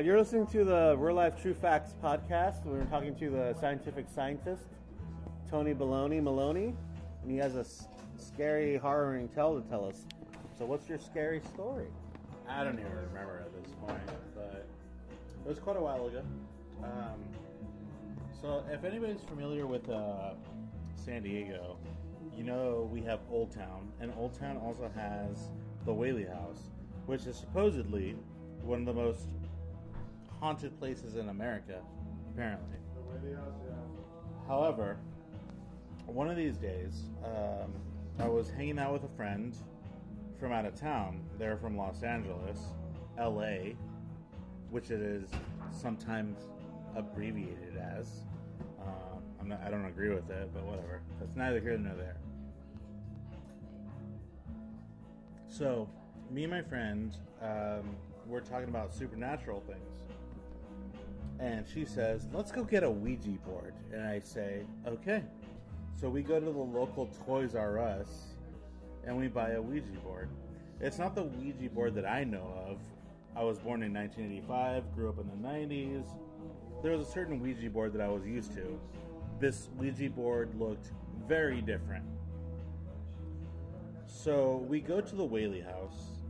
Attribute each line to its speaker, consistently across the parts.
Speaker 1: You're listening to the Real Life True Facts podcast. We're talking to the scientific scientist, Tony Baloney Maloney, and he has a s- scary, horroring tale to tell us. So, what's your scary story?
Speaker 2: I don't even remember at this point, but it was quite a while ago. Um, so, if anybody's familiar with uh, San Diego, you know we have Old Town, and Old Town also has the Whaley House, which is supposedly one of the most haunted places in America, apparently. However, one of these days, um, I was hanging out with a friend from out of town. They're from Los Angeles, LA, which it is sometimes abbreviated as. Uh, I'm not, I don't agree with it, but whatever. That's neither here nor there. So, me and my friend, um, we're talking about supernatural things. And she says, let's go get a Ouija board. And I say, okay. So we go to the local Toys R Us and we buy a Ouija board. It's not the Ouija board that I know of. I was born in 1985, grew up in the 90s. There was a certain Ouija board that I was used to. This Ouija board looked very different. So we go to the Whaley house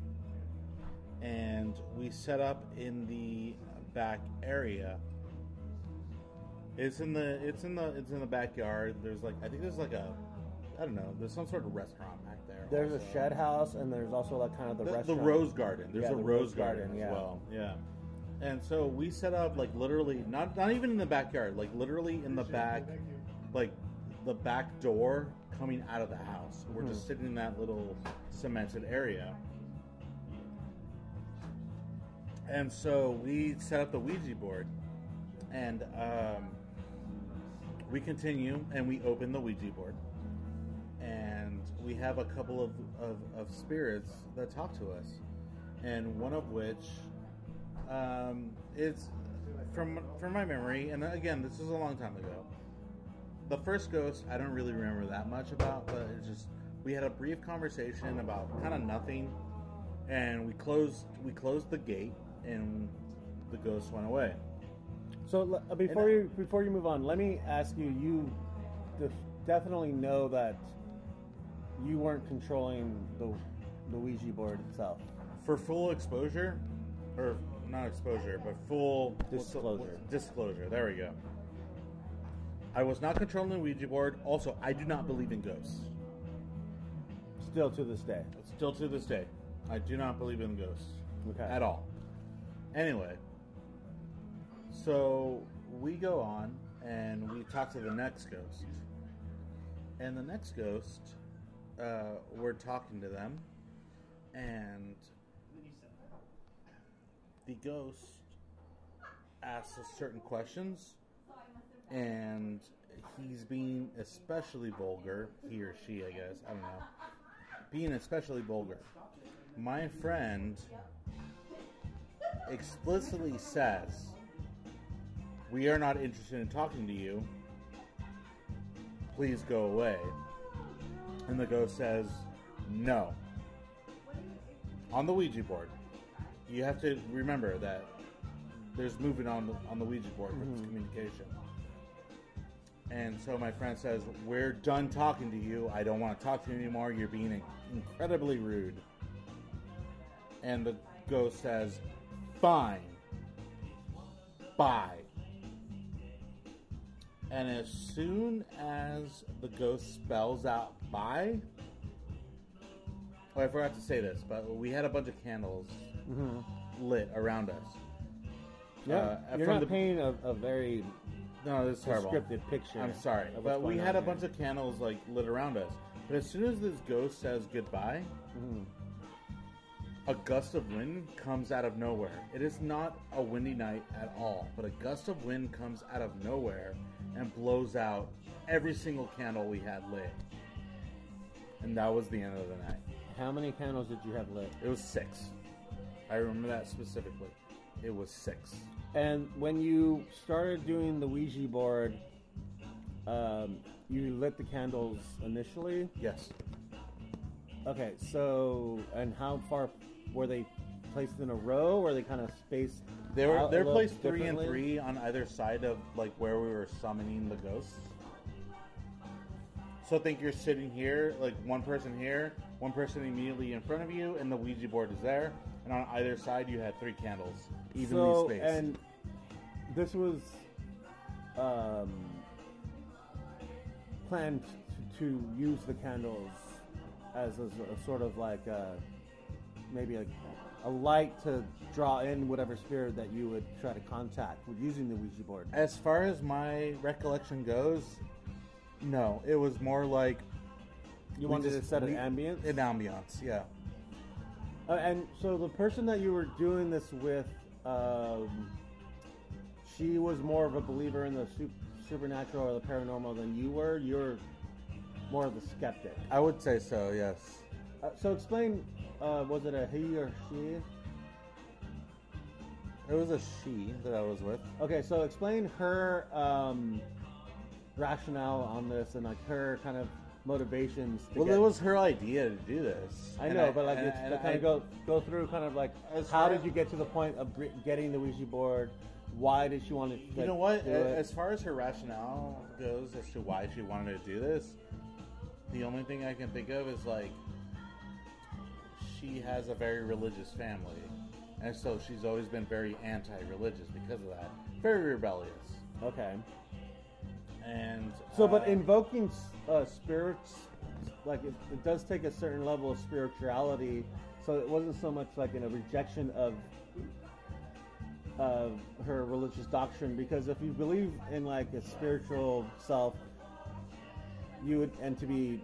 Speaker 2: and we set up in the back area. It's in the it's in the it's in the backyard. There's like I think there's like a I don't know. There's some sort of restaurant back there.
Speaker 1: There's
Speaker 2: also.
Speaker 1: a shed house, and there's also like kind of the,
Speaker 2: the, the rose garden. There's
Speaker 1: Yeah,
Speaker 2: a
Speaker 1: the
Speaker 2: rose,
Speaker 1: rose
Speaker 2: garden,
Speaker 1: garden,
Speaker 2: as
Speaker 1: yeah.
Speaker 2: well. Yeah. And so we set up like literally not not even in the backyard, like literally in the back, like the back door coming out of the house. We're
Speaker 1: Hmm.
Speaker 2: just sitting in that little cemented area. And so we set up the Ouija board, and um, we continue and we open the Ouija board, and we have a couple of, of, of spirits that talk to us, and one of which um, from from my memory, and again, this is a long time ago. The first ghost, I don't really remember that much about, but it's just we had a brief conversation about kind of nothing, and we closed we closed the gate, and the ghost went away.
Speaker 1: So uh, before you before you move on, let me ask you: You def- definitely know that you weren't controlling the the Ouija board itself.
Speaker 2: for full exposure, or not exposure, but full what's
Speaker 1: Disclosure.
Speaker 2: what's- disclosure. There we go. I was not controlling the Ouija board. Also, I do not believe in ghosts.
Speaker 1: Still to this day.
Speaker 2: Still to this day, I do not believe in ghosts
Speaker 1: Okay.
Speaker 2: at all. Anyway, so we go on and we talk to the next ghost, and the next ghost, uh, we're talking to them, and the ghost asks us certain questions, and he's being especially vulgar. He or she, I guess. I don't know. Being especially vulgar. My friend explicitly says, We are not interested in talking to you. Please go away. And the ghost says, No. On the Ouija board. You have to remember that there's movement on the, on the Ouija board with this mm-hmm. communication. And so my friend says, We're done talking to you. I don't want to talk to you anymore. You're being incredibly rude. And the ghost says, Fine. Bye. And as soon as the ghost spells out bye, oh, I forgot to say this, but we had a bunch of candles lit around us.
Speaker 1: Yeah,
Speaker 2: Uh,
Speaker 1: you're
Speaker 2: from
Speaker 1: not
Speaker 2: the-
Speaker 1: painting a, a very
Speaker 2: No, this is terrible.
Speaker 1: descriptive picture.
Speaker 2: I'm sorry, but we had a bunch of candles like lit around us. But as soon as this ghost says goodbye,
Speaker 1: Mm-hmm.
Speaker 2: A gust of wind comes out of nowhere. It is not a windy night at all, but a gust of wind comes out of nowhere and blows out every single candle we had lit. And that was the end of the night.
Speaker 1: How many candles did you have lit?
Speaker 2: It was six. I remember that specifically. It was six.
Speaker 1: And when you started doing the Ouija board, um, you lit the candles initially.
Speaker 2: Yes.
Speaker 1: Okay, so and how far were they placed in a row? Or they kind of spaced
Speaker 2: They were they're placed three and three on either side of like where we were summoning the ghosts. So think you're sitting here, like one person here, one person immediately in front of you, and the Ouija board is there. And on either side, you had three candles, evenly
Speaker 1: so,
Speaker 2: spaced.
Speaker 1: and this was um, planned to, to use the candles as a, a sort of like a, maybe a, a light to draw in whatever spirit that you would try to contact with using the Ouija board.
Speaker 2: As far as my recollection goes, no, it was more like
Speaker 1: You wanted
Speaker 2: just-
Speaker 1: to set an
Speaker 2: we-
Speaker 1: ambience?
Speaker 2: an ambiance. Yeah,
Speaker 1: Uh, and so the person that you were doing this with, um, she was more of a believer in the su- supernatural or the paranormal than you were. You're more of the skeptic.
Speaker 2: I would say so. Yes.
Speaker 1: Uh, so explain, uh, was it a he or she?
Speaker 2: It was a she that I was with.
Speaker 1: Okay, so explain her um, rationale on this and like her kind of motivations. To
Speaker 2: Well,
Speaker 1: get,
Speaker 2: it was her idea to do this.
Speaker 1: I
Speaker 2: And
Speaker 1: know, but like
Speaker 2: and-
Speaker 1: it's
Speaker 2: and
Speaker 1: kind
Speaker 2: I-
Speaker 1: of go go through kind of like how did you get to the point of getting the Ouija board? Why did she want to?
Speaker 2: You know what?
Speaker 1: Do it?
Speaker 2: As far as her rationale goes as to why she wanted to do this, the only thing I can think of is like she has a very religious family, and so she's always been very anti-religious because of that. Very rebellious,
Speaker 1: Okay.
Speaker 2: and
Speaker 1: So, but
Speaker 2: uh,
Speaker 1: invoking uh, spirits, like it, it does take a certain level of spirituality. So it wasn't so much like in a rejection of of her religious doctrine, because if you believe in like a spiritual self, you would and to be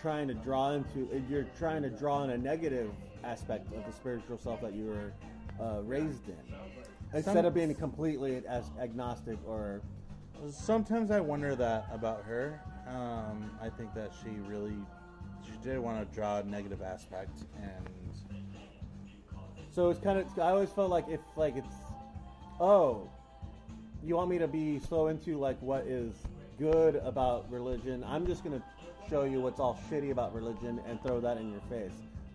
Speaker 1: trying to draw into, if you're trying to draw in a negative aspect of the spiritual self that you were uh, raised in, instead
Speaker 2: Some-
Speaker 1: of being completely as agnostic or
Speaker 2: Sometimes I wonder that about her. Um, I think that she really, she did want to draw a negative aspect, and
Speaker 1: So it's kind of. I always felt like if like it's, oh, you want me to be so into like what is good about religion? I'm just gonna show you what's all shitty about religion and throw that in your face.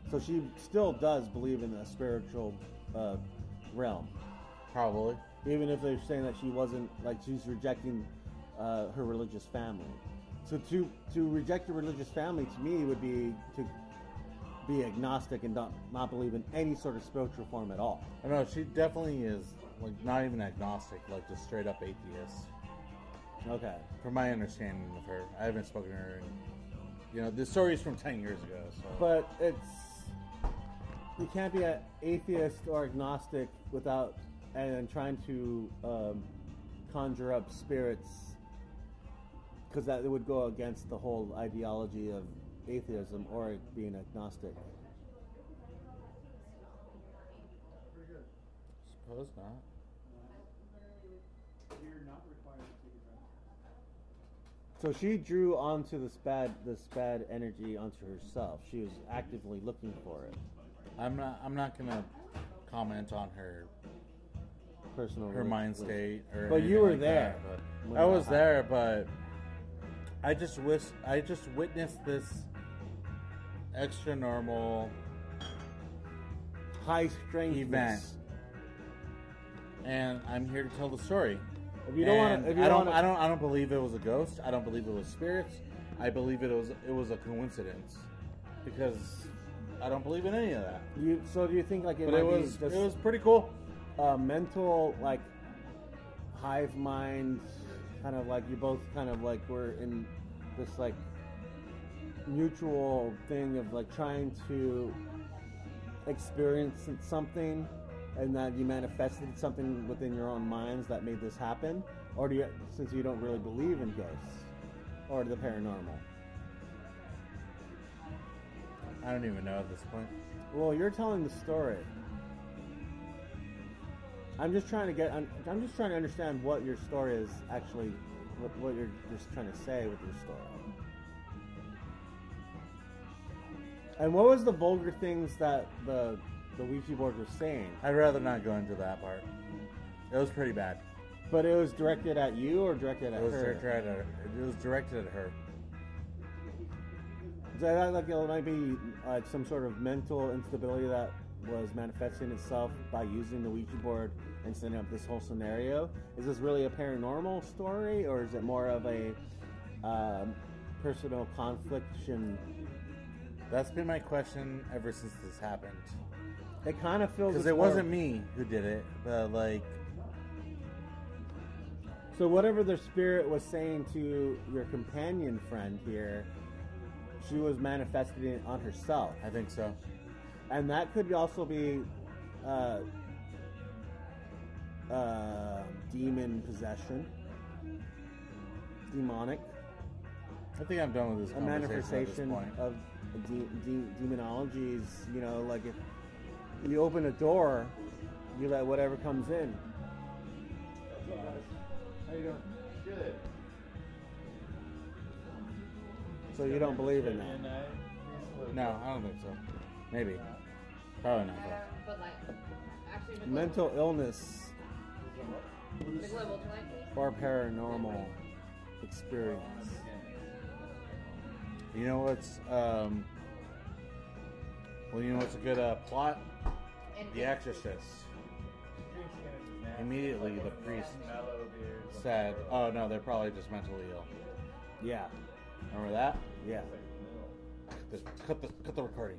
Speaker 1: So she still does believe in the spiritual uh, realm,
Speaker 2: probably.
Speaker 1: even if they're saying that she wasn't like she's rejecting uh, her religious family. So to to reject a religious family to me would be to be agnostic and not not believe in any sort of spiritual form at all.
Speaker 2: I know she definitely is like not even agnostic, like just straight up atheist.
Speaker 1: Okay.
Speaker 2: From my understanding of her, I haven't spoken to her. In, you know, the story is from ten years ago. So,
Speaker 1: But it's you can't be an atheist or agnostic without and trying to um, conjure up spirits because that would go against the whole ideology of atheism or being agnostic.
Speaker 2: suppose not.
Speaker 1: So she drew onto this bad this bad energy onto herself. She was actively looking for it.
Speaker 2: I'm not. I'm not gonna comment on her
Speaker 1: Personal
Speaker 2: her mind state or.
Speaker 1: But you were
Speaker 2: like
Speaker 1: there
Speaker 2: that, but I was there, but I just wish I just witnessed this extra normal
Speaker 1: high strangeness
Speaker 2: event. and I'm here to tell the story.
Speaker 1: If you don't want to, if you
Speaker 2: I
Speaker 1: don't, wanna,
Speaker 2: I don't, I don't believe it was a ghost. I don't believe it was spirits. I believe it was, it was a coincidence, because I don't believe in any of that.
Speaker 1: You, so do you think like it
Speaker 2: But it was,
Speaker 1: just
Speaker 2: it was pretty cool.
Speaker 1: a mental like hive mind, kind of like you both kind of like were in this like mutual thing of like trying to experience something, and that you manifested something within your own minds that made this happen, or do you, since you don't really believe in ghosts or the paranormal?
Speaker 2: I don't even know at this point.
Speaker 1: Well, you're telling the story. I'm just trying to get. I'm, I'm just trying to understand what your story is actually. What, what you're just trying to say with your story. And what was the vulgar things that the the Ouija board was saying?
Speaker 2: I'd rather not go into that part. It was pretty bad.
Speaker 1: But it was directed at you or directed at
Speaker 2: It was
Speaker 1: her?
Speaker 2: directed at, it was directed at her.
Speaker 1: Is that like it might be like some sort of mental instability that was manifesting itself by using the Ouija board and setting up this whole scenario. Is this really a paranormal story, or is it more of a um, personal confliction?
Speaker 2: That's been my question ever since this happened.
Speaker 1: It kind of feels
Speaker 2: Because it wasn't me who did it, but like,
Speaker 1: So whatever the spirit was saying to your companion friend here, she was manifesting it on herself,
Speaker 2: I think so.
Speaker 1: and that could also be uh, uh, demon possession, demonic,
Speaker 2: I think I'm done with this
Speaker 1: a manifestation of de- de- demonology is, you know, like if you open a door, you let whatever comes in.
Speaker 3: How you doing? Good.
Speaker 1: So you don't believe in that.
Speaker 2: No, I don't think so. Maybe. Probably not.
Speaker 4: I
Speaker 2: though.
Speaker 4: don't, but like, actually,
Speaker 1: Mental illness
Speaker 4: global, the global tonight.
Speaker 1: or paranormal experience.
Speaker 2: You know what's um well you know what's a good uh, plot? The Exorcist. Immediately the priest said, Oh no, they're probably just mentally ill.
Speaker 1: Yeah,
Speaker 2: Remember that?
Speaker 1: yeah.
Speaker 2: Just cut the cut the recording.